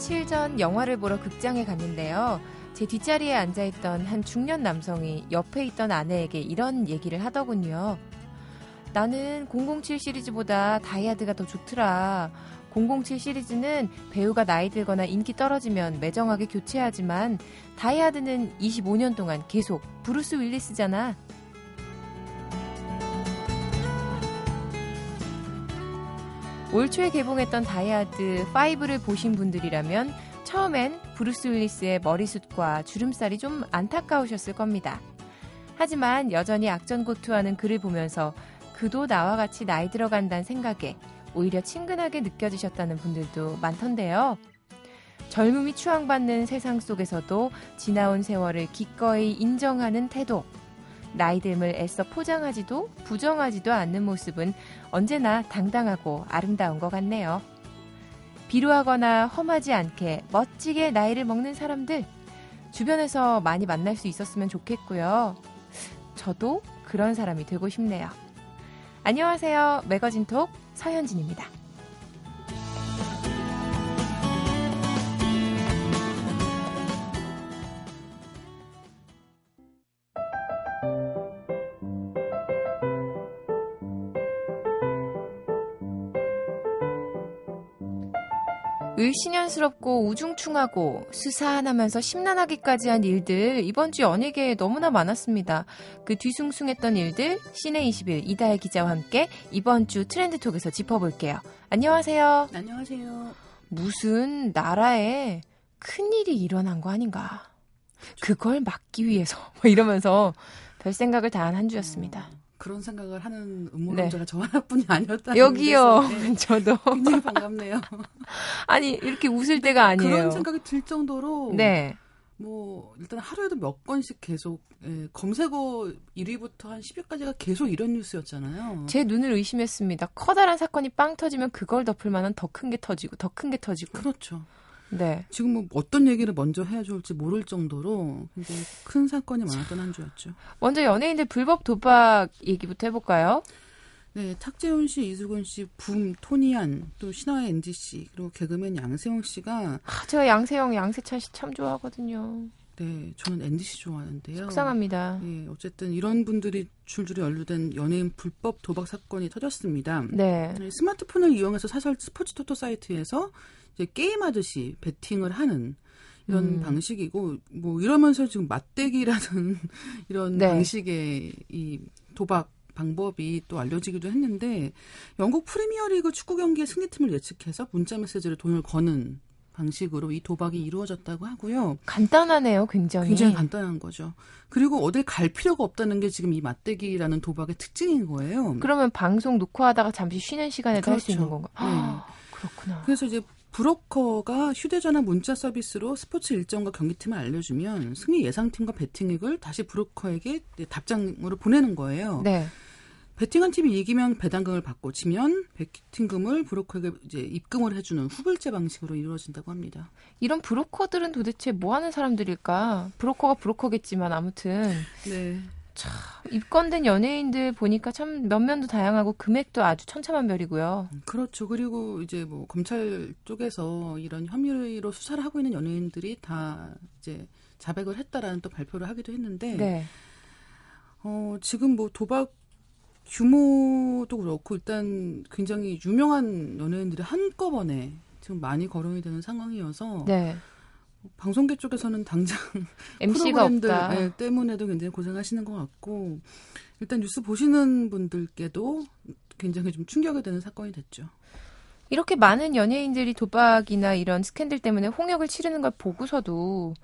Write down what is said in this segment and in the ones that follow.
며칠 전 영화를 보러 극장에 갔는데요. 제 뒷자리에 앉아있던 한 중년 남성이 옆에 있던 아내에게 이런 얘기를 하더군요. 나는 007 시리즈보다 다이하드가 더 좋더라. 007 시리즈는 배우가 나이 들거나 인기 떨어지면 매정하게 교체하지만 다이하드는 25년 동안 계속 브루스 윌리스잖아. 올 초에 개봉했던 다이하드 5를 보신 분들이라면 처음엔 브루스 윌리스의 머리숱과 주름살이 좀 안타까우셨을 겁니다. 하지만 여전히 악전고투하는 그를 보면서 그도 나와 같이 나이 들어간다는 생각에 오히려 친근하게 느껴지셨다는 분들도 많던데요. 젊음이 추앙받는 세상 속에서도 지나온 세월을 기꺼이 인정하는 태도. 나이듦을 애써 포장하지도 부정하지도 않는 모습은 언제나 당당하고 아름다운 것 같네요. 비루하거나 험하지 않게 멋지게 나이를 먹는 사람들 주변에서 많이 만날 수 있었으면 좋겠고요. 저도 그런 사람이 되고 싶네요. 안녕하세요. 매거진톡 서현진입니다. 신연스럽고 우중충하고 수사하면서 심란하기까지 한 일들 이번 주 연예계에 너무나 많았습니다. 그 뒤숭숭했던 일들 시내 21 이다혜 기자와 함께 이번 주 트렌드톡에서 짚어볼게요. 안녕하세요. 안녕하세요. 무슨 나라에 큰일이 일어난 거 아닌가. 그걸 막기 위해서 뭐 이러면서 별 생각을 다 한 한 주였습니다. 어, 그런 생각을 하는 음모론자가 네. 저 하나뿐이 아니었다. 여기요. 네. 저도 굉장히 반갑네요. 아니 이렇게 웃을 때가 아니에요. 그런 생각이 들 정도로 네. 뭐 일단 하루에도 몇 건씩 계속 예, 검색어 1위부터 한 10위까지가 계속 이런 뉴스였잖아요. 제 눈을 의심했습니다. 커다란 사건이 빵 터지면 그걸 덮을 만한 더 큰 게 터지고 더 큰 게 터지고. 그렇죠. 네. 지금 뭐 어떤 얘기를 먼저 해야 좋을지 모를 정도로 굉장히 큰 사건이 많았던 한 주였죠. 먼저 연예인들 불법 도박 얘기부터 해볼까요? 네, 탁재훈 씨, 이수근 씨, 붐, 토니안, 또 신화의 엔지 씨, 그리고 개그맨 양세형 씨가 아, 제가 양세형, 양세찬 씨 참 좋아하거든요. 네, 저는 씨 좋아하는데요. 속상합니다. 예, 어쨌든 이런 분들이 줄줄이 연루된 연예인 불법 도박 사건이 터졌습니다. 네. 네 스마트폰을 이용해서 사설 스포츠 토토 사이트에서 이제 게임 하듯이 베팅을 하는 이런 음. 방식이고 뭐 이러면서 지금 맞대기라는 이런 네. 방식의 이 도박 방법이 또 알려지기도 했는데 영국 프리미어리그 축구 경기의 승리팀을 예측해서 문자 메시지를 돈을 거는 방식으로 이 도박이 이루어졌다고 하고요. 간단하네요, 굉장히. 굉장히 간단한 거죠. 그리고 어딜 갈 필요가 없다는 게 지금 이 맞대기라는 도박의 특징인 거예요. 그러면 방송 녹화하다가 잠시 쉬는 시간에도 그렇죠. 할수 있는 건가? 네. 아, 그렇구나. 그래서 이제 브로커가 휴대전화 문자 서비스로 스포츠 일정과 경기팀을 알려주면 승리 예상팀과 베팅액을 다시 브로커에게 답장으로 보내는 거예요. 네. 베팅한 팀이 이기면 배당금을 받고 지면 베팅금을 브로커에게 이제 입금을 해주는 후불제 방식으로 이루어진다고 합니다. 이런 브로커들은 도대체 뭐 하는 사람들일까? 브로커가 브로커겠지만 아무튼. 네. 참 입건된 연예인들 보니까 참 면면도 다양하고 금액도 아주 천차만별이고요. 그렇죠. 그리고 이제 뭐 검찰 쪽에서 이런 혐의로 수사를 하고 있는 연예인들이 다 이제 자백을 했다라는 또 발표를 하기도 했는데 네. 어, 지금 뭐 도박 규모도 그렇고 일단 굉장히 유명한 연예인들이 한꺼번에 지금 많이 거론이 되는 상황이어서 네. 방송계 쪽에서는 당장 MC가 없다. 네, 때문에도 굉장히 고생하시는 것 같고 일단 뉴스 보시는 분들께도 굉장히 좀 충격이 되는 사건이 됐죠. 이렇게 많은 연예인들이 도박이나 이런 스캔들 때문에 홍역을 치르는 걸 보고서도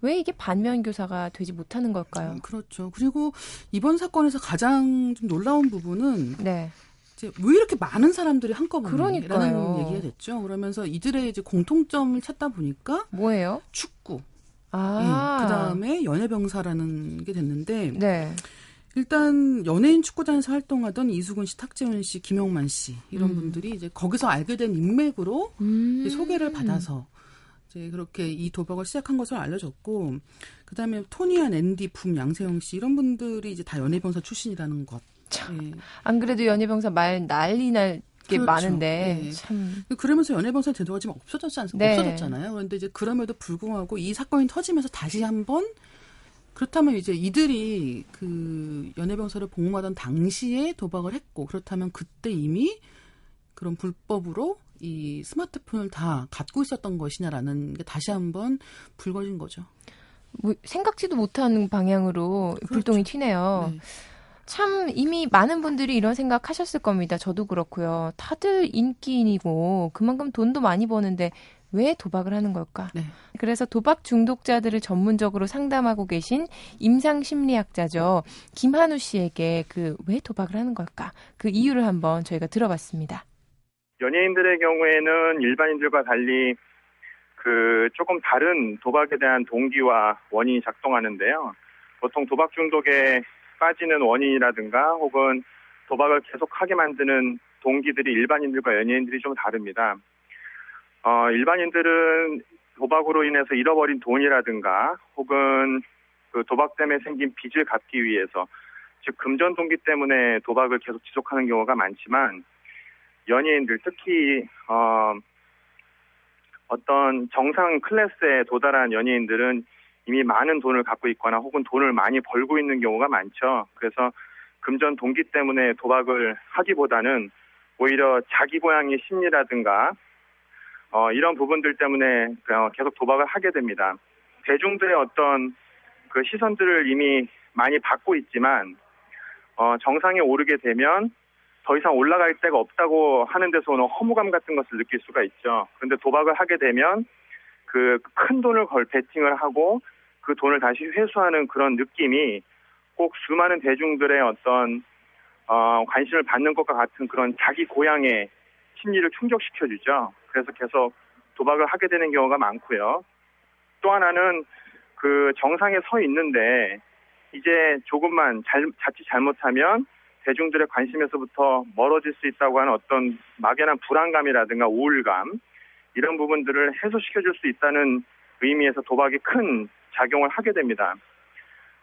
왜 이게 반면 교사가 되지 못하는 걸까요? 음, 그렇죠. 그리고 이번 사건에서 가장 좀 놀라운 부분은 네. 이제 왜 이렇게 많은 사람들이 한꺼번에 라는 얘기가 됐죠. 그러면서 이들의 이제 공통점을 찾다 보니까 뭐예요? 축구. 아. 예, 그다음에 연예병사라는 게 됐는데 네. 일단 연예인 축구단에서 활동하던 이수근 씨, 탁재훈 씨, 김영만 씨 이런 음. 분들이 이제 거기서 알게 된 인맥으로 음. 소개를 받아서 이제 그렇게 이 도박을 시작한 것을 알려졌고 그다음에 토니안, 앤디, 붐, 양세형 씨 이런 분들이 이제 다 연예병사 출신이라는 것. 참. 네. 안 그래도 연예병사 말 난리 날게 그렇죠. 많은데 네. 참 그러면서 연애방송 제도가 지금 없어졌지 않, 네. 없어졌잖아요. 그런데 이제 그럼에도 불구하고 이 사건이 터지면서 다시 한번 그렇다면 이제 이들이 그 연애병사를 복무하던 당시에 도박을 했고 그렇다면 그때 이미 그런 불법으로 이 스마트폰을 다 갖고 있었던 것이냐라는 게 다시 한번 불거진 거죠. 뭐 생각지도 못한 방향으로 그렇죠. 불똥이 튀네요. 네. 참 이미 많은 분들이 이런 생각 하셨을 겁니다. 저도 그렇고요. 다들 인기인이고 그만큼 돈도 많이 버는데 왜 도박을 하는 걸까? 네. 그래서 도박 중독자들을 전문적으로 상담하고 계신 임상 심리학자죠. 김한우 씨에게 그 왜 도박을 하는 걸까? 그 이유를 한번 저희가 들어봤습니다. 연예인들의 경우에는 일반인들과 달리 그 조금 다른 도박에 대한 동기와 원인이 작동하는데요. 보통 도박 중독에 빠지는 원인이라든가 혹은 도박을 계속하게 만드는 동기들이 일반인들과 연예인들이 좀 다릅니다. 어, 일반인들은 도박으로 인해서 잃어버린 돈이라든가 혹은 그 도박 때문에 생긴 빚을 갚기 위해서 즉 금전 동기 때문에 도박을 계속 지속하는 경우가 많지만 연예인들 특히 어, 어떤 정상 클래스에 도달한 연예인들은 이미 많은 돈을 갖고 있거나 혹은 돈을 많이 벌고 있는 경우가 많죠. 그래서 금전 동기 때문에 도박을 하기보다는 오히려 자기 고향의 심리라든가 어, 이런 부분들 때문에 어, 계속 도박을 하게 됩니다. 대중들의 어떤 그 시선들을 이미 많이 받고 있지만 어, 정상에 오르게 되면 더 이상 올라갈 데가 없다고 하는 데서 오는 허무감 같은 것을 느낄 수가 있죠. 그런데 도박을 하게 되면 그 큰 돈을 걸 베팅을 하고 그 돈을 다시 회수하는 그런 느낌이 꼭 수많은 대중들의 어떤 어, 관심을 받는 것과 같은 그런 자기 고향의 심리를 충족시켜주죠. 그래서 계속 도박을 하게 되는 경우가 많고요. 또 하나는 그 정상에 서 있는데 이제 조금만 잘, 자칫 잘못하면 대중들의 관심에서부터 멀어질 수 있다고 하는 어떤 막연한 불안감이라든가 우울감 이런 부분들을 해소시켜 줄 수 있다는 의미에서 도박이 큰 작용을 하게 됩니다.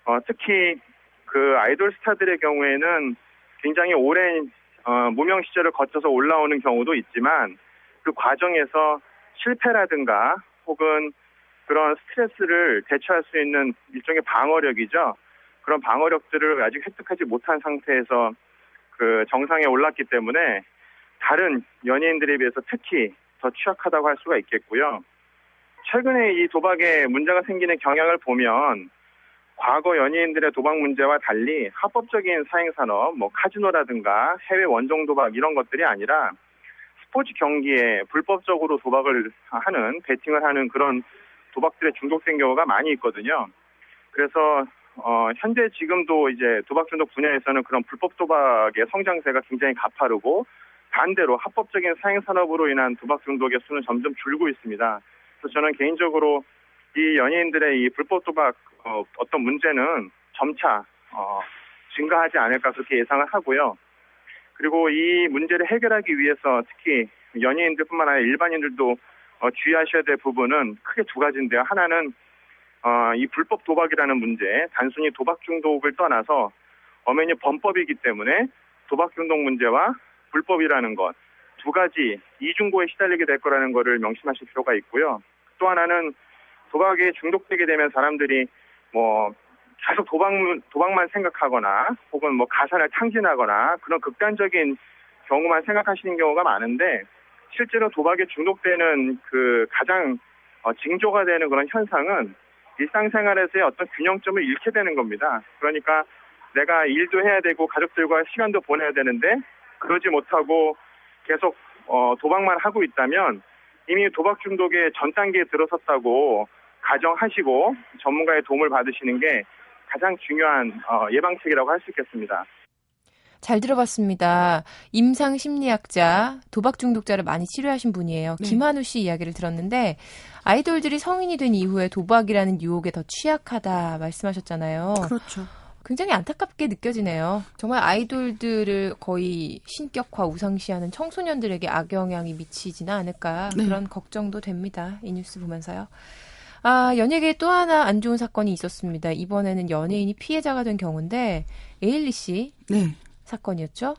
어, 특히 그 아이돌 스타들의 경우에는 굉장히 오랜 어, 무명 시절을 거쳐서 올라오는 경우도 있지만 그 과정에서 실패라든가 혹은 그런 스트레스를 대처할 수 있는 일종의 방어력이죠. 그런 방어력들을 아직 획득하지 못한 상태에서 그 정상에 올랐기 때문에 다른 연예인들에 비해서 특히 더 취약하다고 할 수가 있겠고요. 최근에 이 도박에 문제가 생기는 경향을 보면 과거 연예인들의 도박 문제와 달리 합법적인 사행산업, 뭐 카지노라든가 해외 원정 도박 이런 것들이 아니라 스포츠 경기에 불법적으로 도박을 하는, 베팅을 하는 그런 도박들에 중독된 경우가 많이 있거든요. 그래서 어, 현재 지금도 이제 도박 중독 분야에서는 그런 불법 도박의 성장세가 굉장히 가파르고 반대로 합법적인 사행산업으로 인한 도박 중독의 수는 점점 줄고 있습니다. 그래서 저는 개인적으로 이 연예인들의 이 불법 도박 어, 어떤 문제는 점차 어, 증가하지 않을까 그렇게 예상을 하고요. 그리고 이 문제를 해결하기 위해서 특히 연예인들뿐만 아니라 일반인들도 어, 주의하셔야 될 부분은 크게 두 가지인데요. 하나는 어, 이 불법 도박이라는 문제, 단순히 도박 중독을 떠나서 엄연히 범법이기 때문에 도박 중독 문제와 불법이라는 것 두 가지 이중고에 시달리게 될 거라는 것을 명심하실 필요가 있고요. 또 하나는 도박에 중독되게 되면 사람들이 뭐 계속 도박 도박만 생각하거나 혹은 뭐 가사를 탕진하거나 그런 극단적인 경우만 생각하시는 경우가 많은데 실제로 도박에 중독되는 그 가장 어, 징조가 되는 그런 현상은 일상생활에서의 어떤 균형점을 잃게 되는 겁니다. 그러니까 내가 일도 해야 되고 가족들과 시간도 보내야 되는데 그러지 못하고 계속 어, 도박만 하고 있다면 이미 도박 중독의 전 단계에 들어섰다고 가정하시고 전문가의 도움을 받으시는 게 가장 중요한 어, 예방책이라고 할 수 있겠습니다. 잘 들어봤습니다. 임상 심리학자, 도박 중독자를 많이 치료하신 분이에요. 네. 김한우 씨 이야기를 들었는데 아이돌들이 성인이 된 이후에 도박이라는 유혹에 더 취약하다 말씀하셨잖아요. 그렇죠. 굉장히 안타깝게 느껴지네요. 정말 아이돌들을 거의 신격화 우상시하는 청소년들에게 악영향이 미치지는 않을까 네. 그런 걱정도 됩니다. 이 뉴스 보면서요. 아, 연예계에 또 하나 안 좋은 사건이 있었습니다. 이번에는 연예인이 피해자가 된 경우인데 에일리 씨 네. 사건이었죠?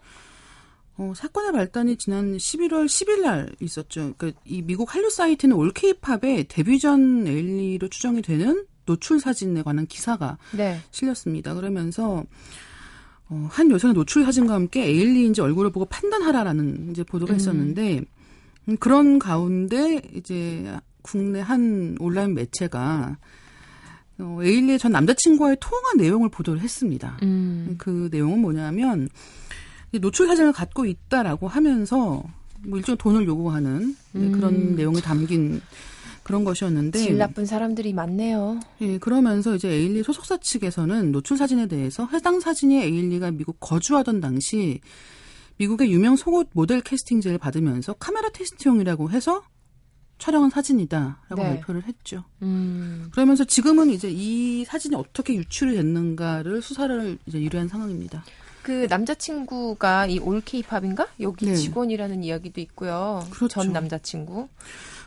어, 사건의 발단이 지난 11월 10일 날 있었죠. 그러니까 이 미국 한류 사이트인 올케이팝에 데뷔 전 에일리로 추정이 되는 노출 사진에 관한 기사가 네. 실렸습니다. 그러면서 어, 한 여성의 노출 사진과 함께 에일리인지 얼굴을 보고 판단하라라는 이제 보도가 음. 있었는데 음, 그런 가운데 이제 국내 한 온라인 매체가 어, 에일리의 전 남자친구와의 통화 내용을 보도를 했습니다. 음. 그 내용은 뭐냐면 노출 사진을 갖고 있다라고 하면서 뭐 일종 돈을 요구하는 음. 그런 내용이 담긴 그런 것이었는데 질 나쁜 사람들이 많네요. 예, 그러면서 이제 에일리 소속사 측에서는 노출 사진에 대해서 해당 사진이 에일리가 미국 거주하던 당시 미국의 유명 속옷 모델 캐스팅제를 받으면서 카메라 테스트용이라고 해서 촬영한 사진이다라고 네. 발표를 했죠. 음. 그러면서 지금은 이제 이 사진이 어떻게 유출이 됐는가를 수사를 이제 유리한 상황입니다. 그 남자친구가 이 올케이팝인가 여기 네. 직원이라는 이야기도 있고요. 그렇죠. 전 남자친구.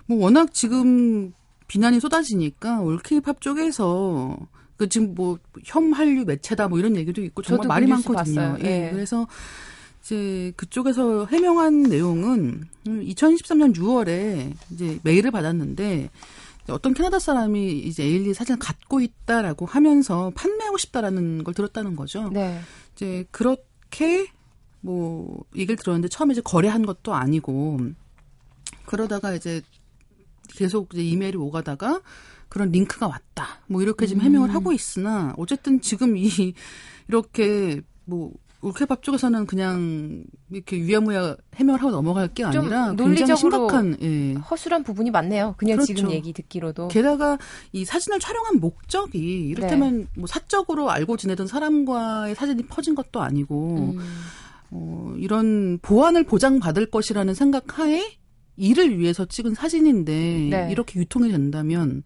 뭐 워낙 지금 비난이 쏟아지니까 올케이팝 쪽에서 그 지금 뭐 혐한류 매체다 뭐 이런 얘기도 있고 정말 말이 그 많거든요. 예. 네. 그래서 이제 그쪽에서 해명한 내용은 2013년 6월에 이제 메일을 받았는데 어떤 캐나다 사람이 이제 에일리 사진을 갖고 있다라고 하면서 판매하고 싶다라는 걸 들었다는 거죠. 네. 이제 그렇게 뭐 얘기를 들었는데 처음에 이제 거래한 것도 아니고 그러다가 이제 계속 이제 이메일이 오가다가 그런 링크가 왔다. 뭐 이렇게 지금 해명을 음. 하고 있으나 어쨌든 지금 이 이렇게 뭐 올케밥 쪽에서는 그냥 이렇게 위야무야 해명을 하고 넘어갈 게 아니라 굉장히 심각한 예. 허술한 부분이 많네요. 그냥 그렇죠. 지금 얘기 듣기로도. 게다가 이 사진을 촬영한 목적이 이렇다면 네. 뭐 사적으로 알고 지내던 사람과의 사진이 퍼진 것도 아니고 음. 어, 이런 보안을 보장받을 것이라는 생각하에 일을 위해서 찍은 사진인데 네. 이렇게 유통이 된다면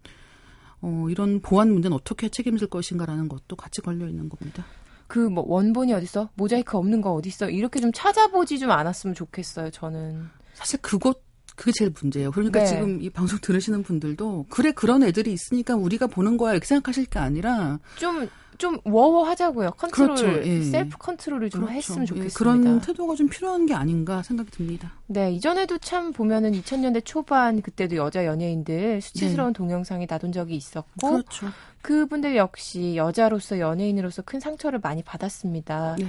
어, 이런 보안 문제는 어떻게 책임질 것인가라는 것도 같이 걸려 있는 겁니다. 그 뭐 원본이 어딨어? 모자이크 없는 거 어딨어? 이렇게 좀 찾아보지 좀 않았으면 좋겠어요. 저는 사실 그것 그게 제일 문제예요. 그러니까 네. 지금 이 방송 들으시는 분들도 그래 그런 애들이 있으니까 우리가 보는 거야 이렇게 생각하실 게 아니라 좀 좀 워워 하자고요. 컨트롤, 그렇죠. 예. self control을 좀 그렇죠. 했으면 예, 좋겠습니다. 예. 그런 태도가 좀 필요한 게 아닌가 생각이 듭니다. 네, 이전에도 참 보면은 2000년대 초반 그때도 여자 연예인들 수치스러운 네. 동영상이 나돈 적이 있었고 그렇죠. 그분들 역시 여자로서 연예인으로서 큰 상처를 많이 받았습니다. 네.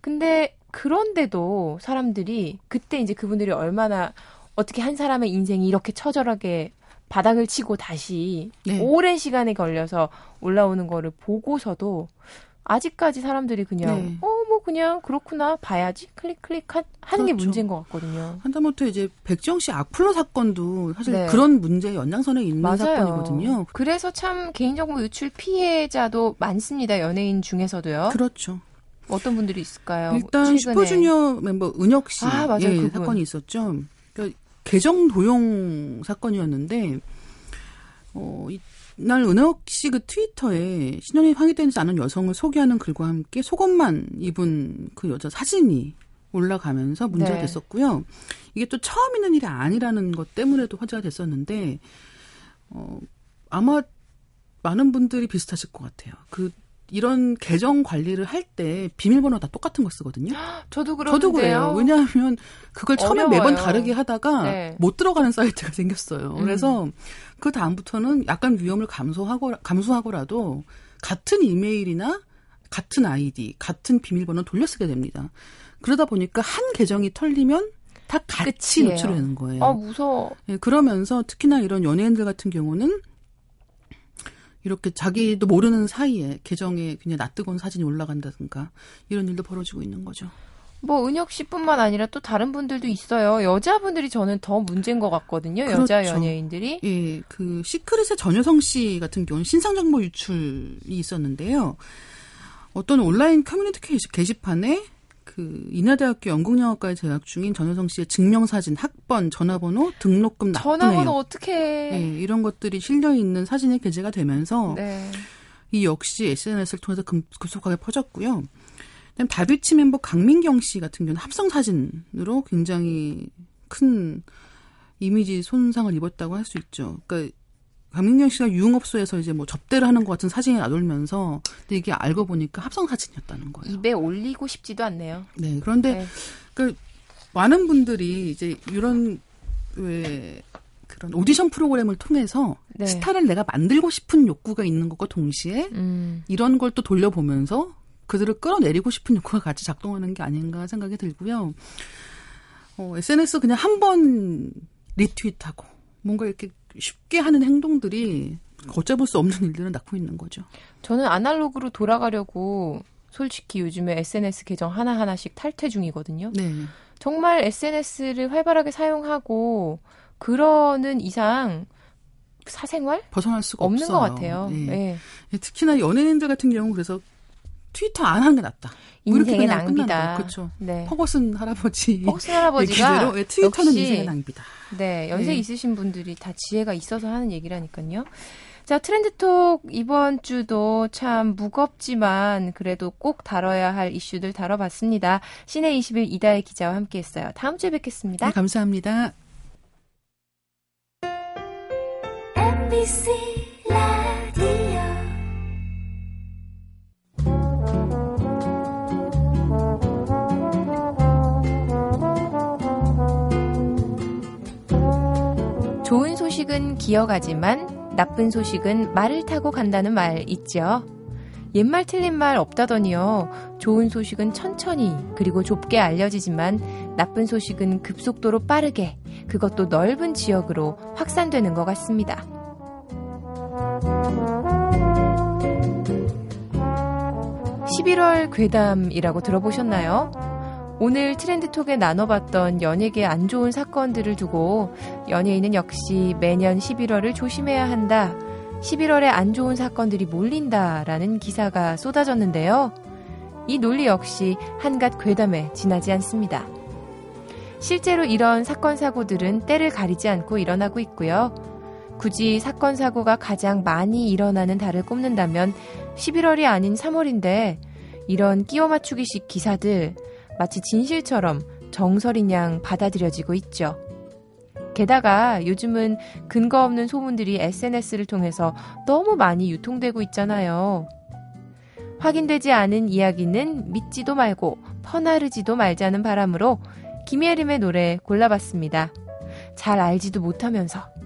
근데 그런데도 사람들이 그때 이제 그분들이 얼마나 어떻게 한 사람의 인생이 이렇게 처절하게 바닥을 치고 다시 네. 오랜 시간에 걸려서 올라오는 거를 보고서도 아직까지 사람들이 그냥 네. 어뭐 그냥 그렇구나 봐야지 클릭 클릭 하, 하는 그렇죠. 게 문제인 것 같거든요. 한다못해 이제 백지영 씨 악플러 사건도 사실 네. 그런 문제 연장선에 있는 맞아요. 사건이거든요. 그래서 참 개인정보 유출 피해자도 많습니다. 연예인 중에서도요. 그렇죠. 어떤 분들이 있을까요? 일단 최근에. 슈퍼주니어 멤버 은혁 씨 아, 맞아요, 예, 사건이 있었죠. 계정 도용 사건이었는데 어, 이날 은혁 씨 그 트위터에 신원이 확인되지 않은 여성을 소개하는 글과 함께 속옷만 입은 그 여자 사진이 올라가면서 문제가 네. 됐었고요. 이게 또 처음 있는 일이 아니라는 것 때문에도 화제가 됐었는데 어 아마 많은 분들이 비슷하실 것 같아요. 그 이런 계정 관리를 할 때 비밀번호 다 똑같은 거 쓰거든요. 저도 그러는데요. 저도 그래요. 왜냐하면 그걸 처음에 어려워요. 매번 다르게 하다가 네. 못 들어가는 사이트가 생겼어요. 음. 그래서 그 다음부터는 약간 위험을 감소하고 감수하고라도 같은 이메일이나 같은 아이디, 같은 비밀번호 돌려 쓰게 됩니다. 그러다 보니까 한 계정이 털리면 다 같이 노출이 되는 거예요. 아, 무서워. 예, 그러면서 특히나 이런 연예인들 같은 경우는 이렇게 자기도 모르는 사이에 계정에 그냥 낯뜨거운 사진이 올라간다든가 이런 일도 벌어지고 있는 거죠. 뭐 은혁 씨뿐만 아니라 또 다른 분들도 있어요. 여자분들이 저는 더 문제인 것 같거든요. 그렇죠. 여자 연예인들이. 예, 그 시크릿의 전효성 씨 같은 경우는 신상 정보 유출이 있었는데요. 어떤 온라인 커뮤니티 게시판에 그 인하대학교 연극영화과에 재학 중인 전효성 씨의 증명사진, 학번, 전화번호, 등록금 납부 내역. 전화번호 어떻게? 네, 이런 것들이 실려 있는 사진이 게재가 되면서 네. 이 역시 SNS를 통해서 급속하게 퍼졌고요. 그다음 다비치 멤버 강민경 씨 같은 경우는 합성 사진으로 굉장히 큰 이미지 손상을 입었다고 할 수 있죠. 그러니까 강민경 씨가 유흥업소에서 이제 뭐 접대를 하는 것 같은 사진이 나돌면서 근데 이게 알고 보니까 합성 사진이었다는 거예요. 입에 올리고 싶지도 않네요. 네. 그런데 네. 그 많은 분들이 이제 이런 왜 그런 오디션 프로그램을 통해서 네. 스타를 내가 만들고 싶은 욕구가 있는 것과 동시에 음. 이런 걸 또 돌려보면서 그들을 끌어내리고 싶은 욕구가 같이 작동하는 게 아닌가 생각이 들고요. 어, SNS 그냥 한 번 리트윗하고 뭔가 이렇게 쉽게 하는 행동들이 걷잡을 수 없는 일들을 낳고 있는 거죠. 저는 아날로그로 돌아가려고 솔직히 요즘에 SNS 계정 하나하나씩 탈퇴 중이거든요. 네. 정말 SNS를 활발하게 사용하고 그러는 이상 사생활 벗어날 수가 없는 없어요. 것 같아요. 네. 네. 특히나 연예인들 같은 경우 그래서 트위터 안 하는 게 낫다. 뭐 인생의 낭비다. 그렇죠. 네. 퍼거슨 할아버지. 퍼거슨 할아버지가 예, 트위터는 인생의 낭비다. 네, 연세 네. 있으신 분들이 다 지혜가 있어서 하는 얘기라니까요. 자, 트렌드톡 이번 주도 참 무겁지만 그래도 꼭 다뤄야 할 이슈들 다뤄봤습니다. 시내 20일 이다혜 기자와 함께했어요. 다음 주에 뵙겠습니다. 네, 감사합니다. MBC 좋은 소식은 기어가지만 나쁜 소식은 말을 타고 간다는 말 있죠. 옛말 틀린 말 없다더니요. 좋은 소식은 천천히 그리고 좁게 알려지지만 나쁜 소식은 급속도로 빠르게 그것도 넓은 지역으로 확산되는 것 같습니다. 11월 괴담이라고 들어보셨나요? 오늘 트렌드톡에 나눠봤던 연예계 안 좋은 사건들을 두고 연예인은 역시 매년 11월을 조심해야 한다. 11월에 안 좋은 사건들이 몰린다라는 기사가 쏟아졌는데요. 이 논리 역시 한갓 괴담에 지나지 않습니다. 실제로 이런 사건 사고들은 때를 가리지 않고 일어나고 있고요. 굳이 사건 사고가 가장 많이 일어나는 달을 꼽는다면 11월이 아닌 3월인데 이런 끼워 맞추기식 기사들 마치 진실처럼 정설인 양 받아들여지고 있죠. 게다가 요즘은 근거 없는 소문들이 SNS를 통해서 너무 많이 유통되고 있잖아요. 확인되지 않은 이야기는 믿지도 말고 퍼나르지도 말자는 바람으로 김예림의 노래 골라봤습니다. 잘 알지도 못하면서.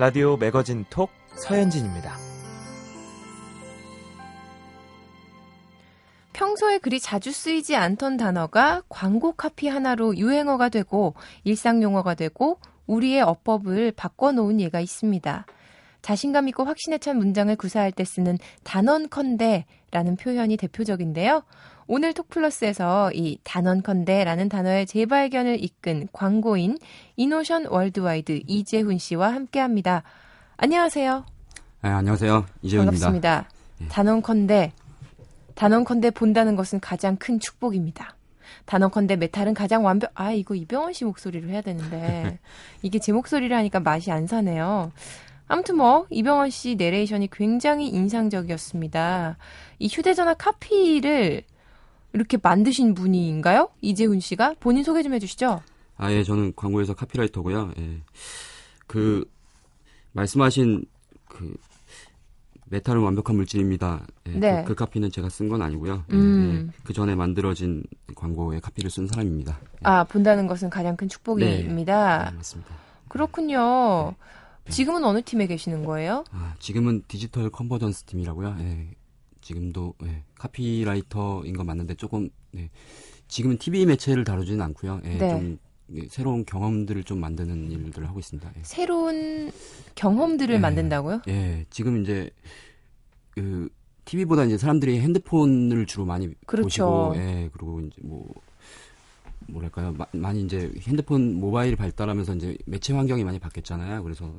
라디오 매거진 톡 서현진입니다. 평소에 그리 자주 쓰이지 않던 단어가 광고 카피 하나로 유행어가 되고 일상 용어가 되고 우리의 어법을 바꿔놓은 예가 있습니다. 자신감 있고 확신에 찬 문장을 구사할 때 쓰는 단언컨대라는 표현이 대표적인데요. 오늘 톡플러스에서 이 단언컨대라는 단어의 재발견을 이끈 광고인 이노션 월드와이드 이재훈 씨와 함께합니다. 안녕하세요. 네, 안녕하세요. 이재훈입니다. 반갑습니다. 네. 단언컨대 단언컨대 본다는 것은 가장 큰 축복입니다. 단언컨대 메탈은 가장 완벽. 아 이거 이병헌 씨 목소리로 해야 되는데 이게 제 목소리로 하니까 맛이 안 사네요. 아무튼 뭐 이병헌 씨 내레이션이 굉장히 인상적이었습니다. 이 휴대전화 카피를 이렇게 만드신 분인가요? 이재훈 씨가 본인 소개 좀 해주시죠. 아, 예, 저는 광고에서 카피라이터고요. 예. 그 말씀하신 그 메탈은 완벽한 물질입니다. 예, 네. 그, 그, 카피는 제가 쓴 건 아니고요. 예, 음. 예, 그 전에 만들어진 광고에 카피를 쓴 사람입니다. 예. 아, 본다는 것은 가장 큰 축복입니다. 네, 맞습니다. 그렇군요. 네. 지금은 어느 팀에 계시는 거예요? 아, 지금은 디지털 컨버전스 팀이라고요. 예. 지금도 예, 카피라이터인 건 맞는데 조금 네. 지금은 TV 매체를 다루지는 않고요. 예, 네. 좀 예, 새로운 경험들을 좀 만드는 일들을 하고 있습니다. 예. 새로운 경험들을 예, 만든다고요? 예, 지금 이제 그 TV보다 이제 사람들이 핸드폰을 주로 많이 그렇죠. 보시고, 예, 그리고 이제 뭐 뭐랄까요, 마, 많이 이제 핸드폰 모바일 발달하면서 이제 매체 환경이 많이 바뀌었잖아요. 그래서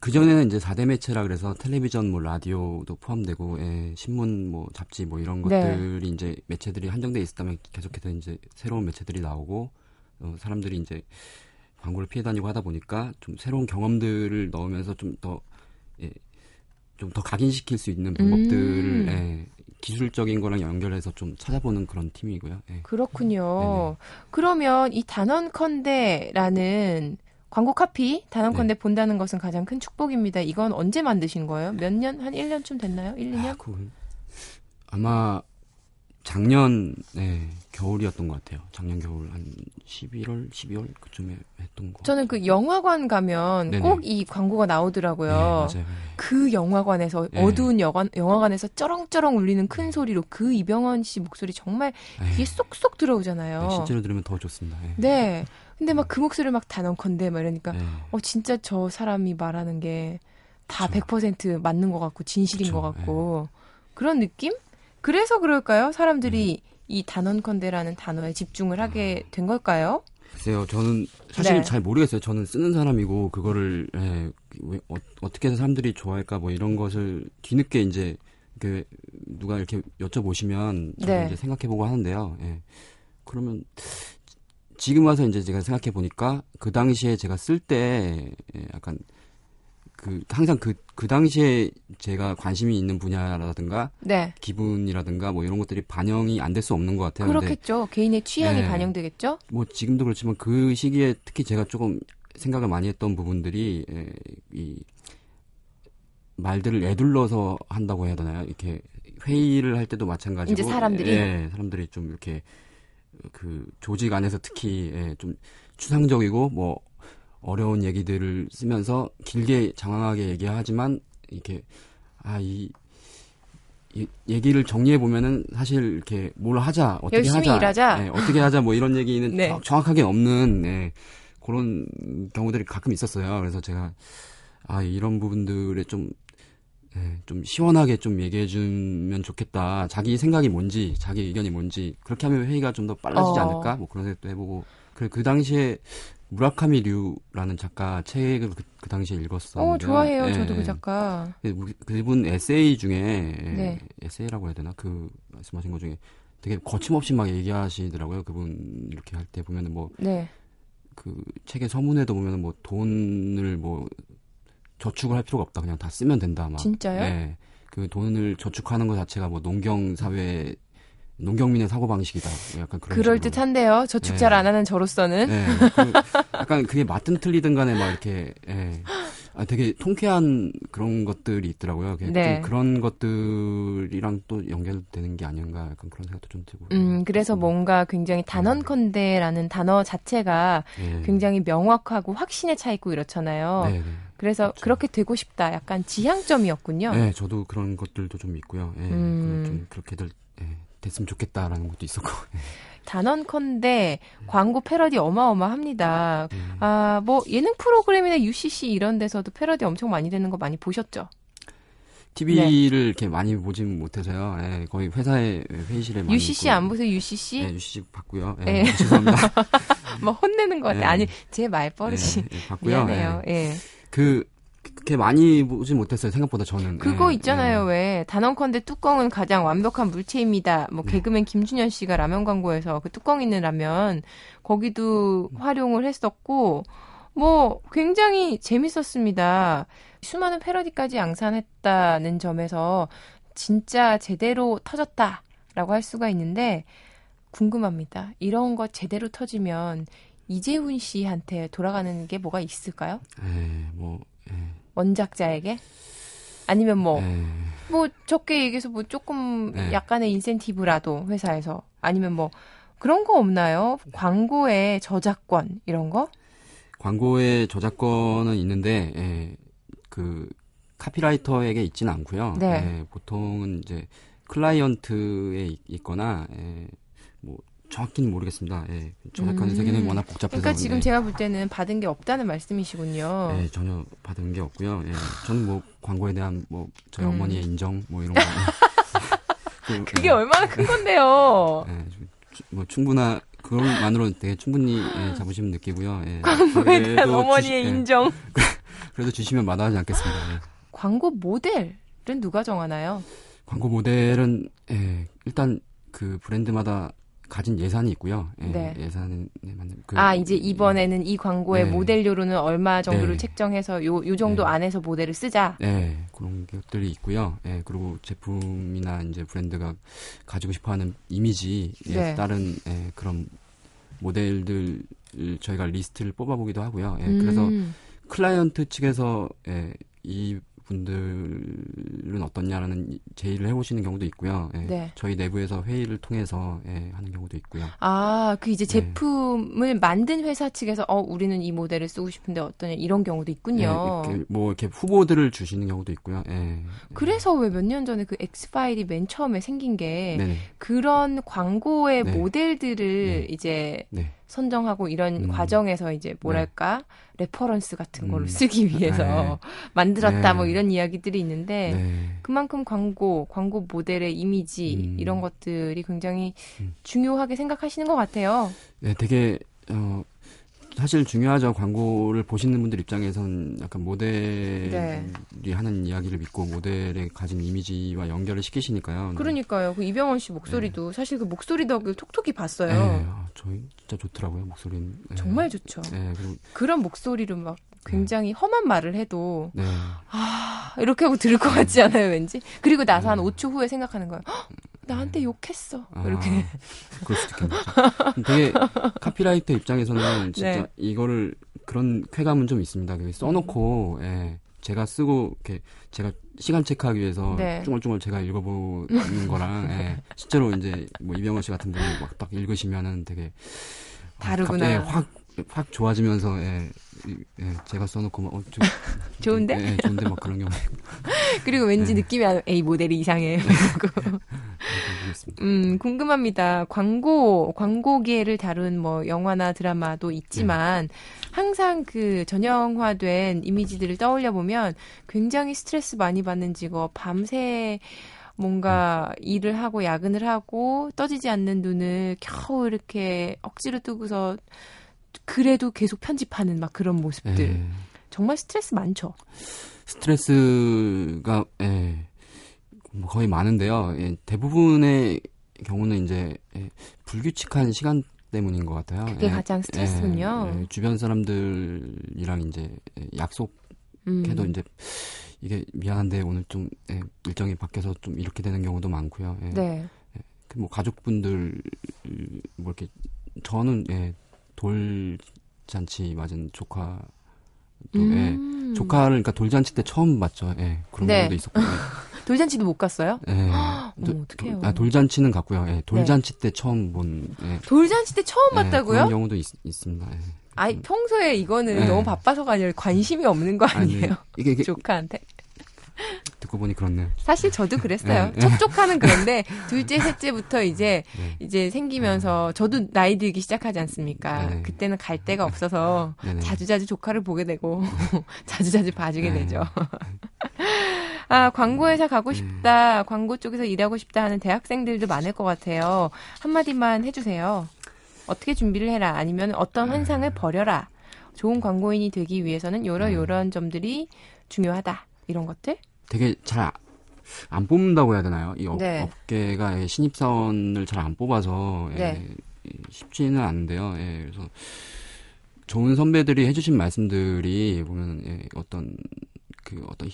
그 전에는 이제 4대 매체라 그래서 텔레비전, 뭐 라디오도 포함되고, 예, 신문, 뭐 잡지, 뭐 이런 네. 것들이 네. 이제 매체들이 한정돼 있었다면 계속해서 이제 새로운 매체들이 나오고, 어, 사람들이 이제 광고를 피해 다니고 하다 보니까 좀 새로운 경험들을 넣으면서 좀 더, 예, 좀 더 각인시킬 수 있는 방법들을, 음. 예, 기술적인 거랑 연결해서 좀 찾아보는 그런 팀이고요. 예. 그렇군요. 네네. 그러면 이 단원컨대라는 광고 카피 단언컨대 네. 본다는 것은 가장 큰 축복입니다. 이건 언제 만드신 거예요? 몇 년? 한 1년쯤 됐나요? 1, 2년? 아, 그, 아마 작년 네, 겨울이었던 것 같아요. 작년 겨울 한 11월, 12월 그쯤에 했던 거. 저는 그 영화관 가면 꼭 이 광고가 나오더라고요. 네, 맞아요. 그 영화관에서 네. 어두운 영화, 영화관에서 쩌렁쩌렁 울리는 큰 네. 소리로 그 이병헌 씨 목소리 정말 귀에 쏙쏙 들어오잖아요. 네, 실제로 들으면 더 좋습니다. 네. 네. 근데 막 그 목소리를 막 단언컨대 막 이러니까 네. 어 진짜 저 사람이 말하는 게 다 100% 맞는 것 같고 진실인 그쵸. 것 같고 네. 그런 느낌? 그래서 그럴까요? 사람들이 음. 이 단언컨대라는 단어에 집중을 하게 된 걸까요? 글쎄요, 저는 사실 네. 잘 모르겠어요. 저는 쓰는 사람이고 그거를 예, 왜, 어, 떻게 해서 사람들이 좋아할까 뭐 이런 것을 뒤늦게 이제 그 누가 이렇게 여쭤보시면 네. 이제 생각해보고 하는데요. 예. 그러면 지금 와서 이제 제가 생각해 보니까 그 당시에 제가 쓸때 예, 약간 그 항상 그, 그 당시에 제가 관심이 있는 분야라든가 네. 기분이라든가 뭐 이런 것들이 반영이 안 될 수 없는 것 같아요. 그렇겠죠. 근데, 개인의 취향이 네, 반영되겠죠. 뭐 지금도 그렇지만 그 시기에 특히 제가 조금 생각을 많이 했던 부분들이 예, 이 말들을 애둘러서 한다고 해야 되나요? 이렇게 회의를 할 때도 마찬가지고 이제 사람들이 예, 사람들이 좀 이렇게 그 조직 안에서 특히 예, 좀 추상적이고 뭐 어려운 얘기들을 쓰면서 길게 장황하게 얘기하지만 이렇게 아이 얘기를 정리해 보면은 사실 이렇게 뭘 하자 어떻게 열심히 하자 일하자 네, 어떻게 하자 뭐 이런 얘기는 네. 정확하게 없는 네, 그런 경우들이 가끔 있었어요. 그래서 제가 아 이런 부분들에 좀 네, 좀 시원하게 좀 얘기해 주면 좋겠다. 자기 생각이 뭔지, 자기 의견이 뭔지 그렇게 하면 회의가 좀 더 빨라지지 어. 않을까? 뭐 그런 생각도 해보고 그래 그 당시에 무라카미 류라는 작가 책을 그, 그 당시에 읽었었는데. 어, 좋아해요. 예. 저도 그 작가. 그분 에세이 중에 네. 에세이라고 해야 되나? 그 말씀하신 것 중에 되게 거침없이 막 얘기하시더라고요. 그분 이렇게 할 때 보면은 뭐. 네. 그 책의 서문에도 보면은 뭐 돈을 뭐 저축을 할 필요가 없다. 그냥 다 쓰면 된다. 막. 진짜요? 네. 그 돈을 저축하는 것 자체가 뭐 농경 사회 농경민의 사고 방식이다. 뭐 약간 그런. 그럴 듯한데요. 저축 네. 잘안 하는 저로서는. 네. 그 약간 그게 맞든 틀리든 간에 막 이렇게 예. 아, 되게 통쾌한 그런 것들이 있더라고요. 네. 그런 것들이랑 또 연결되는 게 아닌가 약간 그런 생각도 좀 들고. 음, 그래서 음. 뭔가 굉장히 단언컨대라는 단어 자체가 네. 굉장히 명확하고 확신에 차 있고 이렇잖아요. 네, 네. 그래서 그렇죠. 그렇게 되고 싶다. 약간 지향점이었군요. 네, 저도 그런 것들도 좀 있고요. 예, 음. 좀 그렇게들 예, 됐으면 좋겠다라는 것도 있었고. 단언컨대 광고 패러디 어마어마합니다. 네. 아, 뭐 예능 프로그램이나 UCC 이런 데서도 패러디 엄청 많이 되는 거 많이 보셨죠? TV를 네. 이렇게 많이 보진 못해서요. 네, 거의 회사에 회의실에 많이 UCC 있고. 안 보세요? UCC? 네, UCC 봤고요. 네, 네. 죄송합니다. 뭐 혼내는 것 같아. 네. 아니 제 말버릇이 네, 네, 봤고요. 미안해요. 예. 그 그렇게 많이 보지 못했어요. 생각보다 저는. 그거 예, 있잖아요. 예. 왜 단언컨대 뚜껑은 가장 완벽한 물체입니다. 뭐 네. 개그맨 김준현 씨가 라면 광고에서 그 뚜껑 있는 라면 거기도 활용을 했었고 뭐 굉장히 재밌었습니다. 수많은 패러디까지 양산했다는 점에서 진짜 제대로 터졌다라고 할 수가 있는데 궁금합니다. 이런 거 제대로 터지면 이재훈 씨한테 돌아가는 게 뭐가 있을까요? 에, 뭐 원작자에게? 아니면 뭐, 에... 네. 뭐 적게 얘기해서 뭐 조금 에... 네. 약간의 인센티브라도 회사에서 아니면 뭐 그런 거 없나요? 광고의 저작권 이런 거? 광고의 저작권은 있는데 예, 그 카피라이터에게 있지는 않고요. 네. 예, 보통은 이제 클라이언트에 있거나 예, 뭐 정확히는 모르겠습니다. 예. 저작권 음. 세계는 워낙 복잡해서. 그러니까 지금 네. 제가 볼 때는 받은 게 없다는 말씀이시군요. 네, 전혀 받은 게 없고요. 예. 저는 뭐 광고에 대한 뭐 저희 음. 어머니의 인정 뭐 이런 거. 그, 그게 예. 얼마나 큰 건데요. 예, 뭐 충분한 그것만으로 되게 충분히 예, 자부심 느끼고요. 예. 광고에 대한 어머니의 주시, 예. 인정. 그래도 주시면 마다하지 않겠습니다. 예. 광고 모델은 누가 정하나요? 광고 모델은 예, 일단 그 브랜드마다 가진 예산이 있고요. 예, 네. 예산에 맞는 그, 아 이제 이번에는 이 광고의 네. 모델료로는 얼마 정도를 네. 책정해서 요, 요 정도 네. 안에서 모델을 쓰자. 네 그런 것들이 있고요. 예, 그리고 제품이나 이제 브랜드가 가지고 싶어하는 이미지에 네. 따른 예, 그런 모델들 저희가 리스트를 뽑아보기도 하고요. 예, 음. 그래서 클라이언트 측에서 예, 이 분들은 어떻냐라는 제의를 해보시는 경우도 있고요. 예. 네. 저희 내부에서 회의를 통해서 예, 하는 경우도 있고요. 아, 그 이제 네. 제품을 네. 만든 회사 측에서 어 우리는 이 모델을 쓰고 싶은데 어떠냐 이런 경우도 있군요. 예, 이렇게 뭐 이렇게 후보들을 주시는 경우도 있고요. 예. 그래서 왜 몇 년 전에 그 X 파일이 맨 처음에 생긴 게 네네. 그런 광고의 네. 모델들을 네. 이제 네. 선정하고 이런 음. 과정에서 이제 뭐랄까 네. reference 같은 걸로 음. 쓰기 위해서 네. 만들었다 뭐 네. 뭐 이런 이야기들이 있는데 네. 그만큼 광고, 광고 모델의 이미지 음. 이런 것들이 굉장히 음. 중요하게 생각하시는 것 같아요. 네, 되게 어 사실 중요하죠. 광고를 보시는 분들 입장에선 약간 모델이 네. 하는 이야기를 믿고 모델의 가진 이미지와 연결을 시키시니까요. 네. 그러니까요. 그 이병헌 씨 목소리도 네. 사실 그 목소리 덕을 톡톡히 봤어요. 네. 아, 저희 진짜 좋더라고요. 목소리는. 네. 정말 좋죠. 네, 그런 목소리로 막 굉장히 험한 말을 해도 네. 아 이렇게 하고 들을 것 같지 않아요 왠지 그리고 나서 한 5초 후에 생각하는 거예요 나한테 욕했어. 아, 이렇게. 그럴 수도 있겠죠 되게 카피라이터 입장에서는 진짜 네. 이거를 그런 쾌감은 좀 있습니다. 써놓고 예, 제가 쓰고 이렇게 제가 시간 체크하기 위해서 네. 쭈글쭈글 제가 읽어보는 거랑 예, 실제로 이제 뭐 이병헌 씨 같은 분이 막 딱 읽으시면은 되게 다르구나. 아, 확, 확 좋아지면서 예, 예, 제가 써놓고 막 어, 좀, 좋은데? 예, 예, 좋은데 막 그런 경우. 그리고 왠지 예. 느낌이 안, 에이 모델이 이상해. 네. 음 궁금합니다. 광고 광고계를 다룬 뭐 영화나 드라마도 있지만 네. 항상 그 전형화된 이미지들을 떠올려 보면 굉장히 스트레스 많이 받는 직업, 밤새 뭔가 음. 일을 하고 야근을 하고 떠지지 않는 눈을 겨우 이렇게 억지로 뜨고서 그래도 계속 편집하는 막 그런 모습들. 예. 정말 스트레스 많죠. 스트레스가 예, 뭐 거의 많은데요. 예, 대부분의 경우는 이제 예, 불규칙한 시간 때문인 것 같아요. 그게 예, 가장 스트레스군요. 예, 주변 사람들이랑 이제 약속해도 음. 이제 이게 미안한데 오늘 좀 예, 일정이 바뀌어서 좀 이렇게 되는 경우도 많고요. 예. 네. 예, 그뭐 가족분들 뭐 이렇게 저는 예, 돌잔치 맞은 조카 또, 예. 음. 예. 조카를 그러니까 돌잔치 때 처음 봤죠. 예. 그런 네. 경우도 있었고. 돌잔치도 못 갔어요? 예. 어머, 어떡해요. 아, 돌잔치는 갔고요. 예. 돌잔치 네. 때 처음 본. 예. 돌잔치 때 처음 예, 봤다고요? 그런 경우도 있, 습니다 예. 아니, 평소에 이거는 예. 너무 바빠서가 아니라 관심이 없는 거 아니에요? 아니, 이게, 이게 조카한테. 듣고 보니 그렇네요. 사실 저도 그랬어요. 네. 첫 조카는 그런데 둘째, 셋째부터 이제 네. 이제 생기면서 저도 나이 들기 시작하지 않습니까? 네. 그때는 갈 데가 없어서 자주자주 조카를 보게 되고 자주자주 봐주게 네. 되죠. 아, 광고회사 가고 네. 싶다, 광고 쪽에서 일하고 싶다 하는 대학생들도 많을 것 같아요. 한마디만 해주세요. 어떻게 준비를 해라, 아니면 어떤 환상을 버려라. 좋은 광고인이 되기 위해서는 요런 요런 점들이 중요하다. 이런 것들? 되게 잘 안 뽑는다고 해야 되나요? 이 업, 네. 업계가 예, 신입사원을 잘 안 뽑아서 예, 네. 쉽지는 않은데요. 예, 그래서 좋은 선배들이 해주신 말씀들이 보면 예, 어떤 그 어떤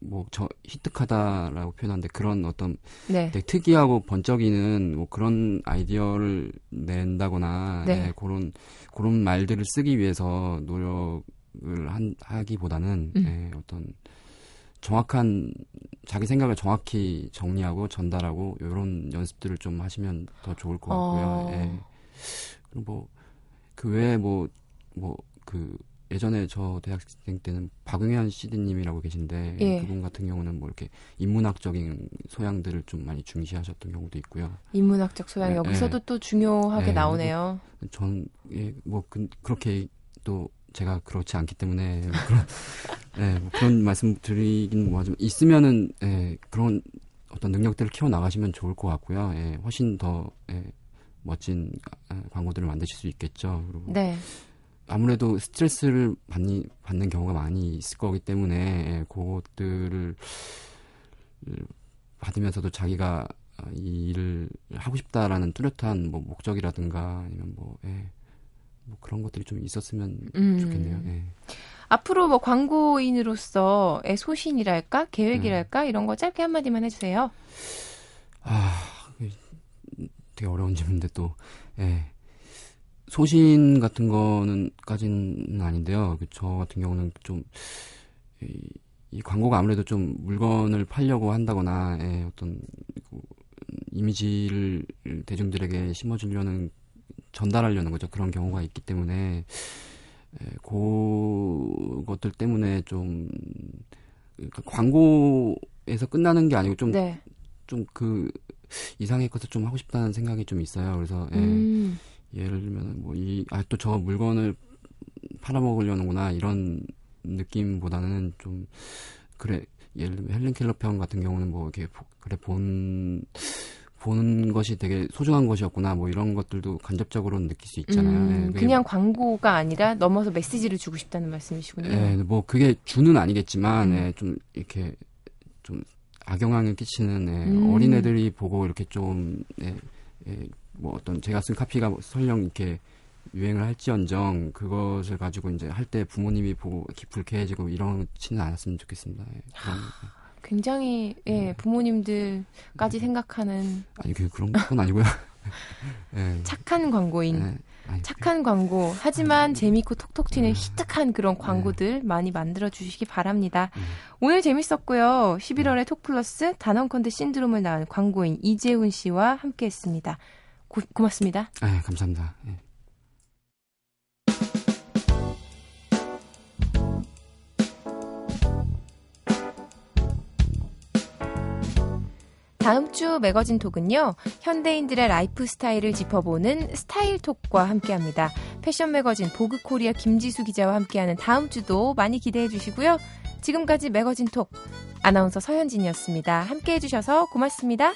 뭐저 히트카다라고 표현하는데 그런 어떤 네. 되게 특이하고 번쩍이는 뭐 그런 아이디어를 낸다거나 네. 예, 그런 그런 말들을 쓰기 위해서 노력을 한, 하기보다는 음. 예, 어떤 정확한 자기 생각을 정확히 정리하고 전달하고 이런 연습들을 좀 하시면 더 좋을 것 같고요. 어. 예. 그리고 뭐그 외에 뭐 뭐 그 예전에 저 대학생 때는 박용현 CD님이라고 계신데 예. 그분 같은 경우는 뭐 이렇게 인문학적인 소양들을 좀 많이 중시하셨던 경우도 있고요. 인문학적 소양 네, 여기서도 네. 또 중요하게 네, 나오네요. 전 예, 뭐 그, 그렇게 또 제가 그렇지 않기 때문에 뭐 그런 예, 뭐 그런 말씀 드리긴 뭐하지만 있으면은 예, 그런 어떤 능력들을 키워 나가시면 좋을 것 같고요. 예, 훨씬 더 예, 멋진 아, 광고들을 만드실 수 있겠죠. 그리고 네. 아무래도 스트레스를 받니, 받는 경우가 많이 있을 거기 때문에 예, 그것들을 받으면서도 자기가 이 일을 하고 싶다라는 뚜렷한 뭐 목적이라든가 아니면 뭐, 예, 뭐 그런 것들이 좀 있었으면 음. 좋겠네요. 예. 앞으로 뭐 광고인으로서의 소신이랄까 계획이랄까 음. 이런 거 짧게 한마디만 해주세요. 아 되게 어려운 질문인데 또 예. 소신 같은 거는까지는 아닌데요. 그저 같은 경우는 좀 이, 이 광고가 아무래도 좀 물건을 팔려고 한다거나 예, 어떤 그 이미지를 대중들에게 심어주려는 전달하려는 거죠. 그런 경우가 있기 때문에 예, 그것들 때문에 좀 그러니까 광고에서 끝나는 게 아니고 좀 좀그 네. 이상의 것을 좀 하고 싶다는 생각이 좀 있어요. 그래서 예, 음. 예를 들면 뭐 이 아 또 저 물건을 팔아먹으려는구나 이런 느낌보다는 좀 그래 예를 들면 헬렌 켈러 편 같은 경우는 뭐 이렇게 그래 본 보는 것이 되게 소중한 것이었구나 뭐 이런 것들도 간접적으로는 느낄 수 있잖아요. 음, 예, 그냥 광고가 아니라 넘어서 메시지를 주고 싶다는 말씀이시군요. 예, 뭐 그게 주는 아니겠지만 음. 예, 좀 이렇게 좀 악영향을 끼치는 예, 음. 어린 애들이 보고 이렇게 좀 예, 예, 뭐 어떤 제가 쓴 카피가 설령 이렇게 유행을 할지언정 그것을 가지고 이제 할 때 부모님이 보고 이렇게 불쾌해지고 이러지는 않았으면 좋겠습니다. 예, 그런, 굉장히 예, 네. 부모님들까지 생각하는 아니 그 그런 건 아니고요. 예. 착한 광고인. 네. 아니, 착한 광고 하지만 음. 재미있고 톡톡 튀는 음. 히트한 그런 광고들 네. 많이 만들어 주시기 바랍니다. 음. 오늘 재밌었고요. 11월에 톡플러스 단원컨드 신드롬을 낳은 광고인 이재훈 씨와 함께 했습니다. 고, 고맙습니다. 네, 감사합니다. 네. 다음 주 매거진 톡은요, 현대인들의 라이프 스타일을 짚어보는 스타일 톡과 함께 합니다. 패션 매거진 보그 코리아 김지수 기자와 함께하는 다음 주도 많이 기대해 주시고요. 지금까지 매거진 톡, 아나운서 서현진이었습니다. 함께 해주셔서 고맙습니다.